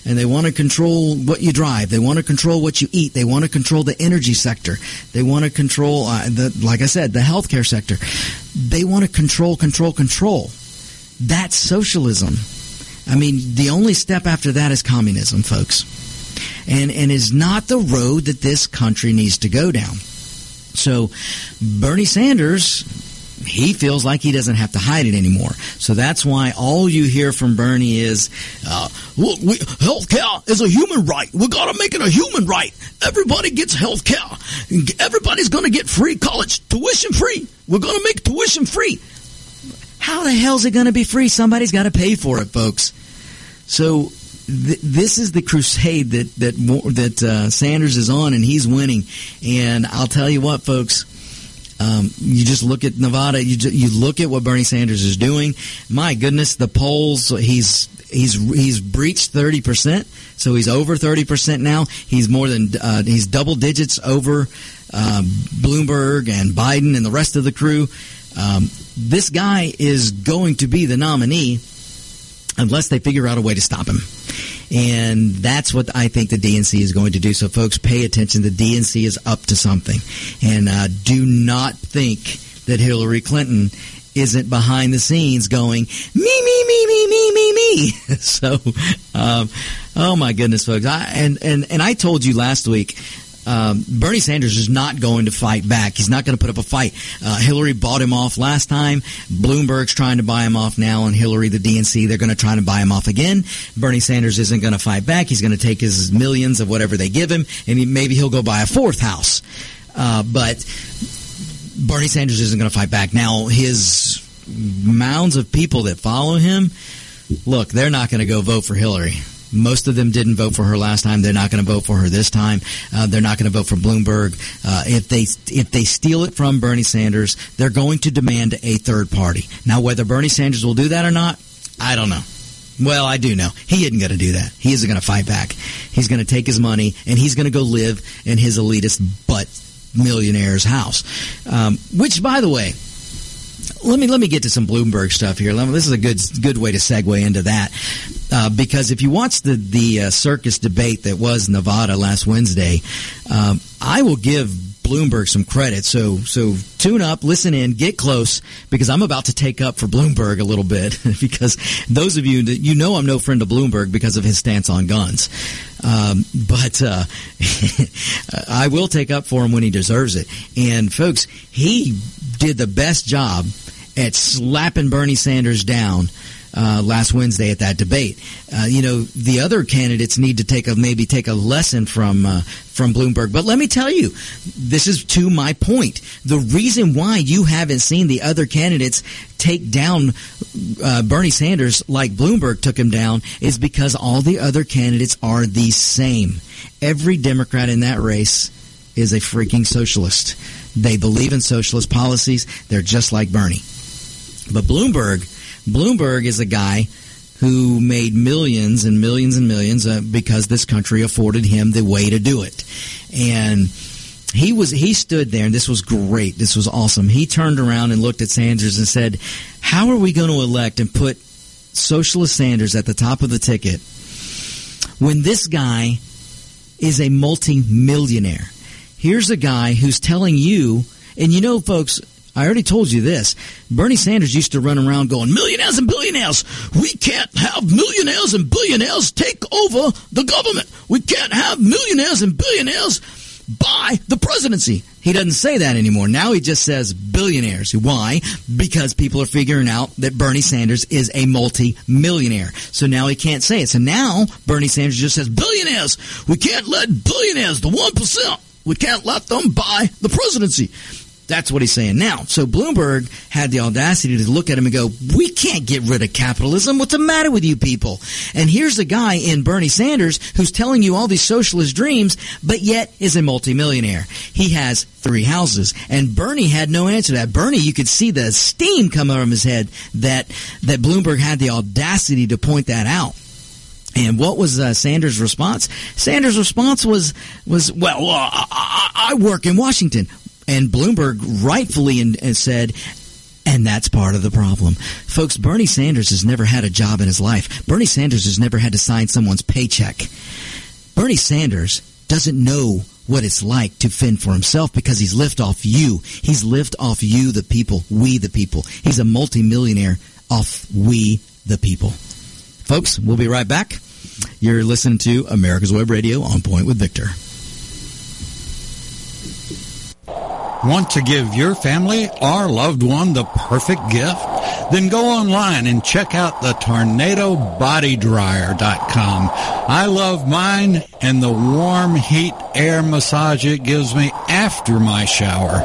and they want to control what you drive, they want to control what you eat, they want to control the energy sector, they want to control, uh, the, like I said, the healthcare sector. They want to control, control, control. That's socialism. I mean, the only step after that is communism, folks. And, and is not the road that this country needs to go down. So Bernie Sanders, he feels like he doesn't have to hide it anymore. So that's why all you hear from Bernie is, uh, look, we, health care is a human right. We gotta make it a human right. Everybody gets health care. Everybody's gonna get free college, tuition free. We're gonna make tuition free. How the hell's it gonna be free? Somebody's gotta pay for it, folks. So th- this is the crusade that that that uh, Sanders is on, and he's winning. And I'll tell you what, folks. Um, you just look at Nevada. You just, you look at what Bernie Sanders is doing. My goodness, the polls. He's he's he's breached thirty percent, so he's over thirty percent now. He's more than uh, he's double digits over uh, Bloomberg and Biden and the rest of the crew. Um, this guy is going to be the nominee unless they figure out a way to stop him. And that's what I think the DNC is going to do. So, folks, pay attention. The DNC is up to something. And uh, do not think that Hillary Clinton isn't behind the scenes going, me, me, me, me, me, me, me. so, um, oh my goodness, folks. I, and, and, and I told you last week, um, Bernie Sanders is not going to fight back. He's not going to put up a fight. Uh, Hillary bought him off last time. Bloomberg's trying to buy him off now, and Hillary, the DNC, they're going to try to buy him off again. Bernie Sanders isn't going to fight back. He's going to take his millions of whatever they give him, and he, maybe he'll go buy a fourth house. Uh, but Bernie Sanders isn't going to fight back. Now, his mounds of people that follow him, look, they're not going to go vote for Hillary. Most of them didn't vote for her last time. They're not going to vote for her this time. Uh, they're not going to vote for Bloomberg. Uh, if they if they steal it from Bernie Sanders, they're going to demand a third party. Now, whether Bernie Sanders will do that or not, I don't know. Well, I do know. He isn't going to do that. He isn't going to fight back. He's going to take his money and he's going to go live in his elitist butt millionaire's house. Um, which, by the way, let me let me get to some Bloomberg stuff here. This is a good good way to segue into that uh, because if you watch the the uh, circus debate that was Nevada last Wednesday, um, I will give Bloomberg some credit. So so tune up, listen in, get close because I'm about to take up for Bloomberg a little bit because those of you that you know I'm no friend of Bloomberg because of his stance on guns. Um, but uh, I will take up for him when he deserves it. And folks, he did the best job at slapping Bernie Sanders down uh, last Wednesday at that debate. Uh, you know, the other candidates need to take a maybe take a lesson from uh, from Bloomberg. But let me tell you, this is to my point. The reason why you haven't seen the other candidates take down uh, Bernie Sanders like Bloomberg took him down is because all the other candidates are the same. Every Democrat in that race is a freaking socialist. They believe in socialist policies. They're just like Bernie. But Bloomberg Bloomberg is a guy who made millions and millions and millions uh, because this country afforded him the way to do it. And he was he stood there and this was great. This was awesome. He turned around and looked at Sanders and said, "How are we going to elect and put socialist Sanders at the top of the ticket when this guy is a multi-millionaire?" Here's a guy who's telling you, and you know folks, I already told you this. Bernie Sanders used to run around going, millionaires and billionaires. We can't have millionaires and billionaires take over the government. We can't have millionaires and billionaires buy the presidency. He doesn't say that anymore. Now he just says billionaires. Why? Because people are figuring out that Bernie Sanders is a multi-millionaire. So now he can't say it. So now Bernie Sanders just says billionaires. We can't let billionaires, the 1%, we can't let them buy the presidency. That's what he's saying now. So Bloomberg had the audacity to look at him and go, we can't get rid of capitalism. What's the matter with you people? And here's a guy in Bernie Sanders who's telling you all these socialist dreams, but yet is a multimillionaire. He has three houses. And Bernie had no answer to that. Bernie, you could see the steam come out of his head that, that Bloomberg had the audacity to point that out. And what was uh, Sanders' response? Sanders' response was was well, uh, I, I, work in Washington. And Bloomberg rightfully in, in said, and that's part of the problem. Folks, Bernie Sanders has never had a job in his life. Bernie Sanders has never had to sign someone's paycheck. Bernie Sanders doesn't know what it's like to fend for himself because he's lived off you. He's lived off you, the people, we, the people. He's a multimillionaire off we, the people. Folks, we'll be right back. You're listening to America's Web Radio on Point with Victor. Want to give your family or loved one the perfect gift? Then go online and check out the tornadobodydryer.com. I love mine and the warm heat air massage it gives me after my shower.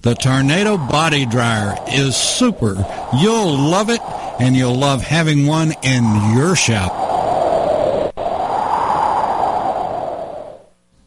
The Tornado Body Dryer is super. You'll love it and you'll love having one in your shower.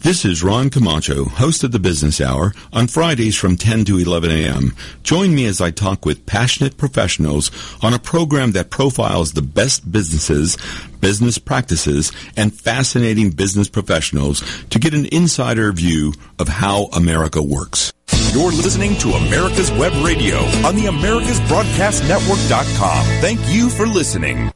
This is Ron Camacho, host of the Business Hour, on Fridays from 10 to 11 a.m. Join me as I talk with passionate professionals on a program that profiles the best businesses, business practices, and fascinating business professionals to get an insider view of how America works. You're listening to America's Web Radio on the AmericasBroadcastNetwork.com. Thank you for listening.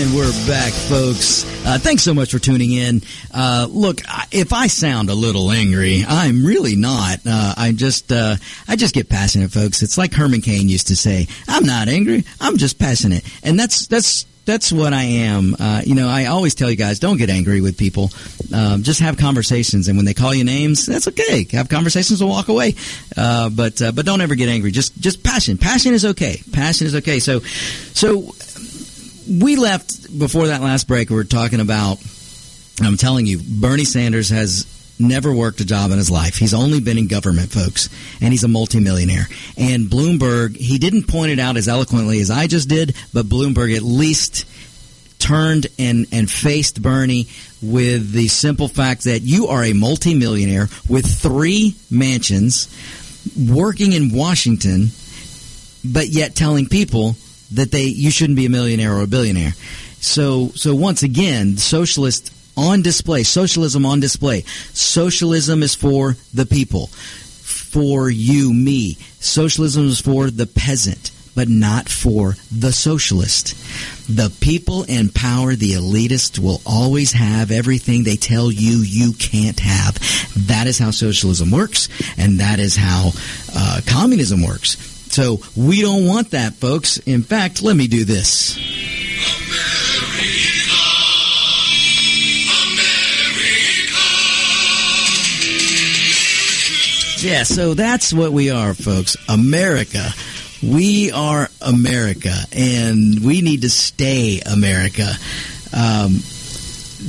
And we're back, folks. Uh, thanks so much for tuning in. Uh, look, if I sound a little angry, I'm really not. Uh, I just, uh, I just get passionate, folks. It's like Herman Cain used to say, "I'm not angry. I'm just passionate," and that's that's that's what I am. Uh, you know, I always tell you guys, don't get angry with people. Um, just have conversations, and when they call you names, that's okay. Have conversations and walk away. Uh, but uh, but don't ever get angry. Just just passion. Passion is okay. Passion is okay. So so we left before that last break. We were talking about. I'm telling you, Bernie Sanders has never worked a job in his life. He's only been in government, folks, and he's a multimillionaire. And Bloomberg, he didn't point it out as eloquently as I just did, but Bloomberg at least turned and, and faced Bernie with the simple fact that you are a multimillionaire with three mansions working in Washington, but yet telling people that they you shouldn't be a millionaire or a billionaire. So so once again, socialist on display, socialism on display. Socialism is for the people, for you, me. Socialism is for the peasant but not for the socialist. The people in power, the elitist, will always have everything they tell you you can't have. That is how socialism works, and that is how uh, communism works. So we don't want that, folks. In fact, let me do this. Yeah, so that's what we are, folks. America. We are America, and we need to stay America. Um,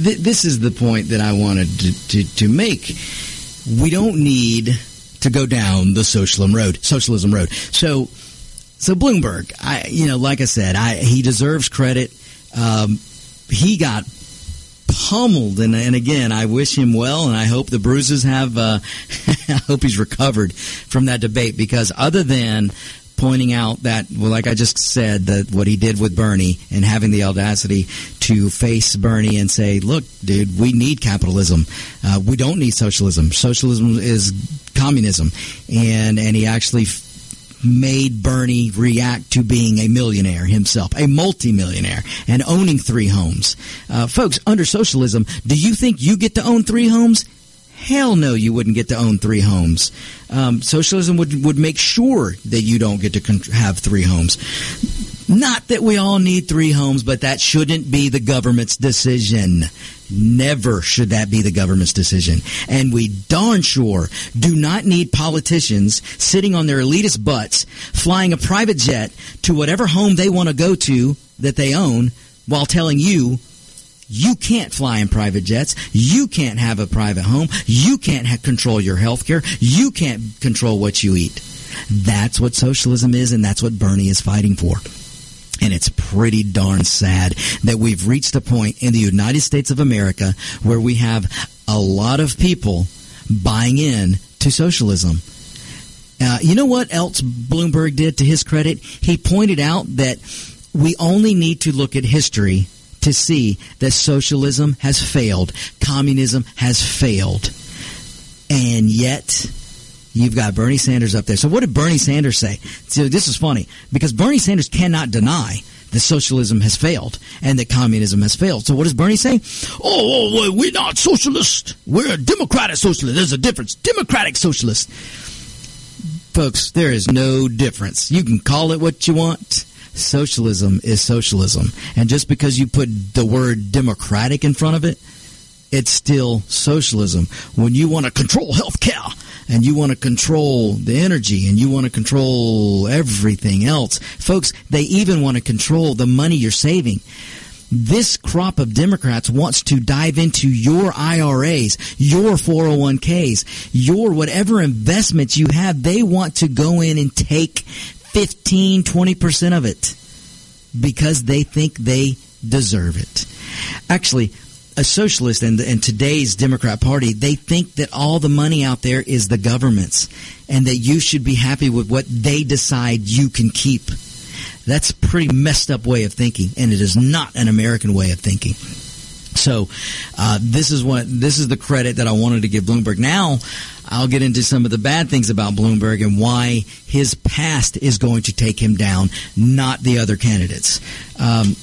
th- this is the point that I wanted to, to, to make. We don't need to go down the socialism road. Socialism road. So, so Bloomberg, I, you know, like I said, I, he deserves credit. Um, he got pummeled, and, and again, I wish him well, and I hope the bruises have. Uh, I hope he's recovered from that debate because other than pointing out that, well, like I just said, that what he did with Bernie and having the audacity to face Bernie and say, look, dude, we need capitalism. Uh, we don't need socialism. Socialism is communism. And, and he actually made Bernie react to being a millionaire himself, a multimillionaire, and owning three homes. Uh, folks, under socialism, do you think you get to own three homes? Hell no, you wouldn't get to own three homes. Um, socialism would would make sure that you don't get to con- have three homes. Not that we all need three homes, but that shouldn't be the government's decision. Never should that be the government's decision. And we darn sure do not need politicians sitting on their elitist butts, flying a private jet to whatever home they want to go to that they own, while telling you you can't fly in private jets. You can't have a private home. You can't ha- control your health care. You can't control what you eat. That's what socialism is, and that's what Bernie is fighting for. And it's pretty darn sad that we've reached a point in the United States of America where we have a lot of people buying in to socialism. Uh, you know what else Bloomberg did to his credit? He pointed out that we only need to look at history to see that socialism has failed, communism has failed. And yet, you've got Bernie Sanders up there. So, what did Bernie Sanders say? So, this is funny because Bernie Sanders cannot deny that socialism has failed and that communism has failed. So, what does Bernie say? Oh, oh we're not socialist. We're a democratic socialist. There's a difference. Democratic socialist. Folks, there is no difference. You can call it what you want socialism is socialism. And just because you put the word democratic in front of it, it's still socialism. When you want to control health care and you want to control the energy and you want to control everything else, folks, they even want to control the money you're saving. This crop of Democrats wants to dive into your IRAs, your 401ks, your whatever investments you have. They want to go in and take 15, 20% of it because they think they deserve it. Actually, a socialist and, and today's Democrat Party, they think that all the money out there is the government's and that you should be happy with what they decide you can keep. That's a pretty messed up way of thinking, and it is not an American way of thinking. So, uh, this is what this is the credit that I wanted to give Bloomberg. Now, I'll get into some of the bad things about Bloomberg and why his past is going to take him down, not the other candidates. Um,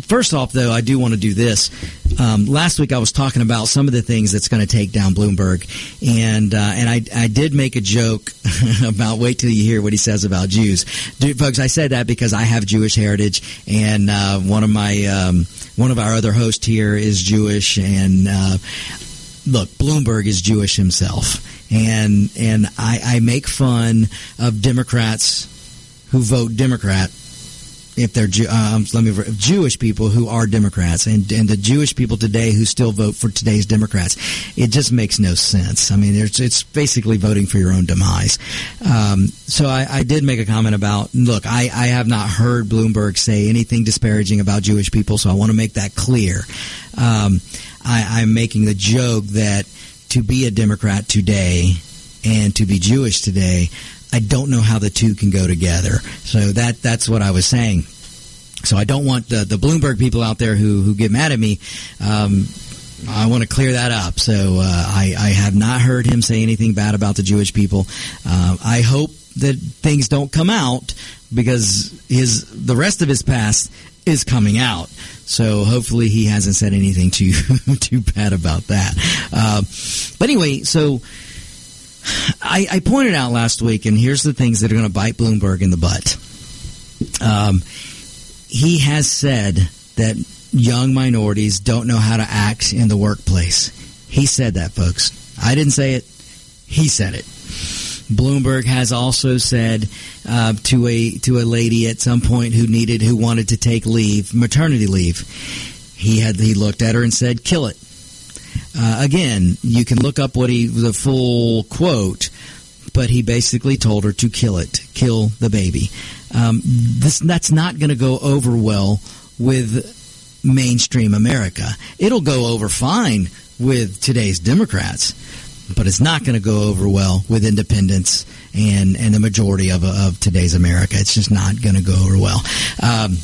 First off, though, I do want to do this. Um, last week, I was talking about some of the things that's going to take down Bloomberg, and uh, and I, I did make a joke about wait till you hear what he says about Jews, Dude, folks. I said that because I have Jewish heritage, and uh, one of my um, one of our other hosts here is Jewish, and uh, look, Bloomberg is Jewish himself and and I, I make fun of Democrats who vote Democrat if they're um, let me Jewish people who are Democrats and and the Jewish people today who still vote for today's Democrats. It just makes no sense. I mean, it's basically voting for your own demise. Um, so I, I, did make a comment about look, I, I have not heard Bloomberg say anything disparaging about Jewish people, so I want to make that clear. Um, I, I'm making the joke that to be a Democrat today and to be Jewish today I don't know how the two can go together. So that that's what I was saying. So I don't want the, the Bloomberg people out there who who get mad at me. Um, I want to clear that up. So uh, I, I have not heard him say anything bad about the Jewish people. Uh, I hope that things don't come out because his the rest of his past is coming out. So hopefully he hasn't said anything too too bad about that. Uh, but anyway, so I, I, pointed out last week, and here's the things that are going to bite Bloomberg in the butt. Um, he has said that young minorities don't know how to act in the workplace. He said that, folks. I didn't say it. He said it. Bloomberg has also said uh, to a to a lady at some point who needed who wanted to take leave, maternity leave. He had he looked at her and said, "Kill it." Uh, again, you can look up what he the full quote, but he basically told her to kill it, kill the baby. Um, this that's not going to go over well with mainstream America. It'll go over fine with today's Democrats, but it's not going to go over well with independents and and the majority of of today's America. It's just not going to go over well. Um,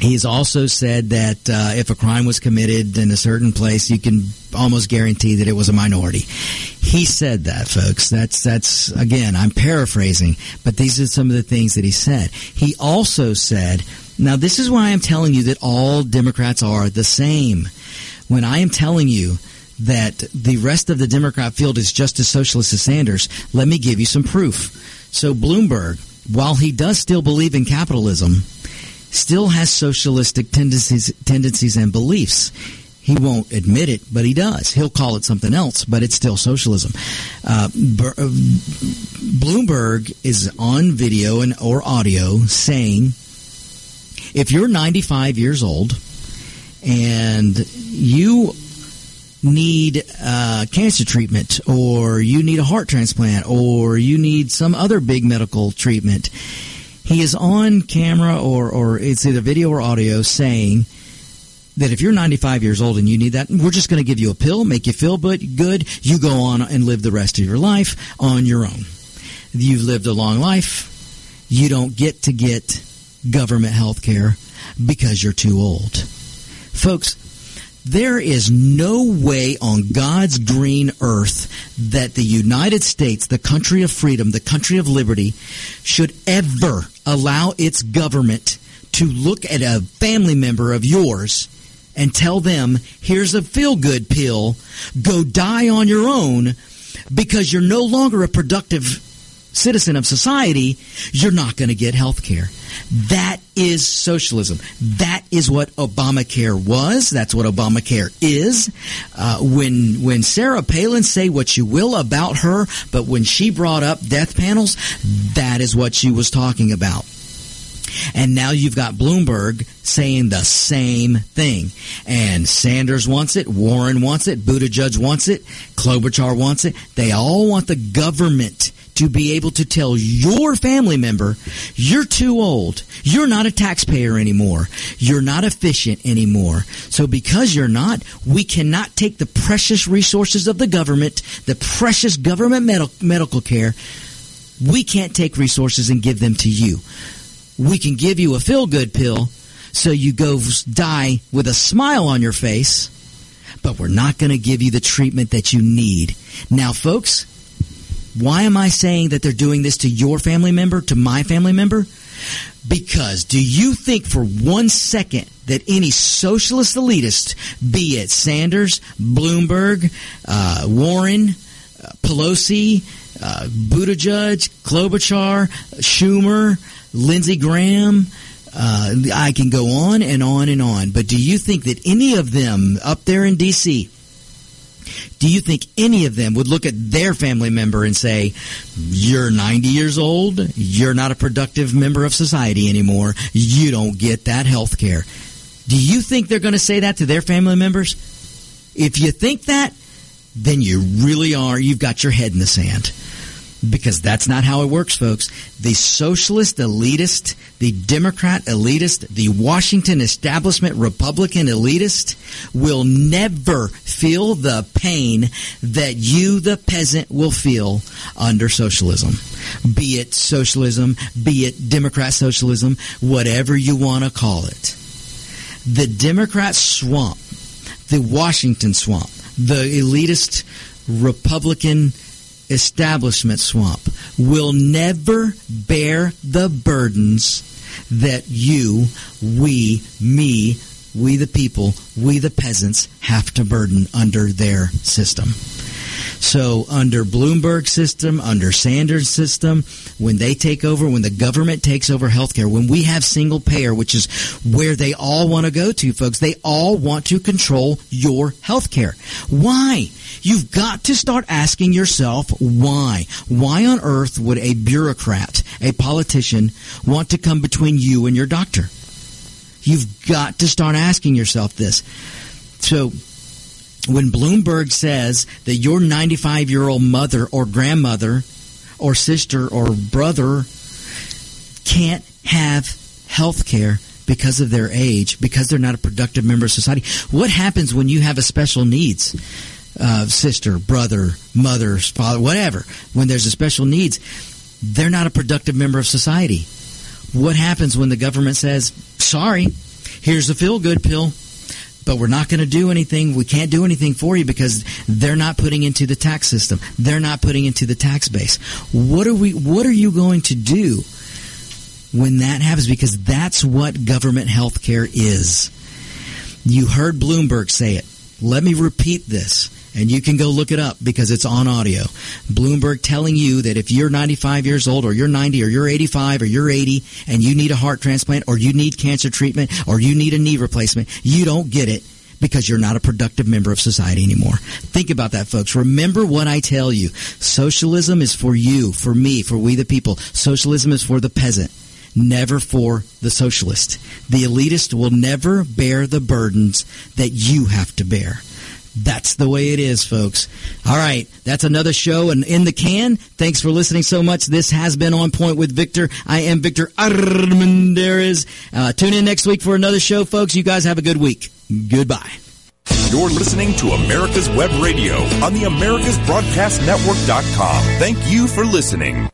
He's also said that uh, if a crime was committed in a certain place, you can almost guarantee that it was a minority. He said that, folks. That's that's again, I'm paraphrasing, but these are some of the things that he said. He also said, now this is why I'm telling you that all Democrats are the same. When I am telling you that the rest of the Democrat field is just as socialist as Sanders, let me give you some proof. So Bloomberg, while he does still believe in capitalism, still has socialistic tendencies, tendencies and beliefs. He won't admit it, but he does. He'll call it something else, but it's still socialism. Uh, uh Bloomberg is on video and or audio saying, if you're 95 years old and you need uh, cancer treatment or you need a heart transplant or you need some other big medical treatment he is on camera or, or it's either video or audio saying that if you're 95 years old and you need that, we're just going to give you a pill, make you feel good. You go on and live the rest of your life on your own. You've lived a long life. You don't get to get government health care because you're too old. Folks, there is no way on God's green earth that the United States, the country of freedom, the country of liberty, should ever allow its government to look at a family member of yours and tell them, here's a feel good pill, go die on your own because you're no longer a productive citizen of society, you're not going to get health care. That is socialism. That is what Obamacare was. That's what Obamacare is. Uh, when when Sarah Palin say what you will about her, but when she brought up death panels, that is what she was talking about. And now you've got Bloomberg saying the same thing. And Sanders wants it, Warren wants it, Buttigieg wants it, Klobuchar wants it. They all want the government to be able to tell your family member, you're too old. You're not a taxpayer anymore. You're not efficient anymore. So because you're not, we cannot take the precious resources of the government, the precious government med- medical care, we can't take resources and give them to you. We can give you a feel good pill so you go die with a smile on your face, but we're not going to give you the treatment that you need. Now, folks, why am I saying that they're doing this to your family member, to my family member? Because do you think for one second that any socialist elitist, be it Sanders, Bloomberg, uh, Warren, uh, Pelosi, uh, Buttigieg, Klobuchar, Schumer, Lindsey Graham, uh, I can go on and on and on. But do you think that any of them up there in D.C., Do you think any of them would look at their family member and say, You're 90 years old, you're not a productive member of society anymore, you don't get that health care? Do you think they're going to say that to their family members? If you think that, then you really are, you've got your head in the sand because that's not how it works, folks. The socialist elitist, the Democrat elitist, the Washington establishment Republican elitist will never feel the pain that you, the peasant, will feel under socialism. Be it socialism, be it Democrat socialism, whatever you want to call it. The Democrat swamp, the Washington swamp, the elitist Republican establishment swamp will never bear the burdens that you, we, me, we the people, we the peasants have to burden under their system. So under Bloomberg system, under Sanders system, when they take over, when the government takes over healthcare, when we have single payer, which is where they all want to go to, folks, they all want to control your healthcare. Why? You've got to start asking yourself why. Why on earth would a bureaucrat, a politician, want to come between you and your doctor? You've got to start asking yourself this. So, when Bloomberg says that your 95 year old mother or grandmother or sister or brother can't have health care because of their age, because they're not a productive member of society, what happens when you have a special needs? Uh, sister, brother, mother, father, whatever, when there's a special needs, they're not a productive member of society. What happens when the government says, sorry, here's a feel good pill, but we're not going to do anything. We can't do anything for you because they're not putting into the tax system. They're not putting into the tax base. What are we, what are you going to do when that happens? Because that's what government health care is. You heard Bloomberg say it. Let me repeat this and you can go look it up because it's on audio. Bloomberg telling you that if you're 95 years old or you're 90 or you're 85 or you're 80 and you need a heart transplant or you need cancer treatment or you need a knee replacement, you don't get it because you're not a productive member of society anymore. Think about that, folks. Remember what I tell you. Socialism is for you, for me, for we the people. Socialism is for the peasant never for the socialist. The elitist will never bear the burdens that you have to bear. That's the way it is, folks. All right, that's another show and in the can. Thanks for listening so much. This has been On Point with Victor. I am Victor Armendariz. Uh, tune in next week for another show, folks. You guys have a good week. Goodbye. You're listening to America's Web Radio on the AmericasBroadcastNetwork.com. Thank you for listening.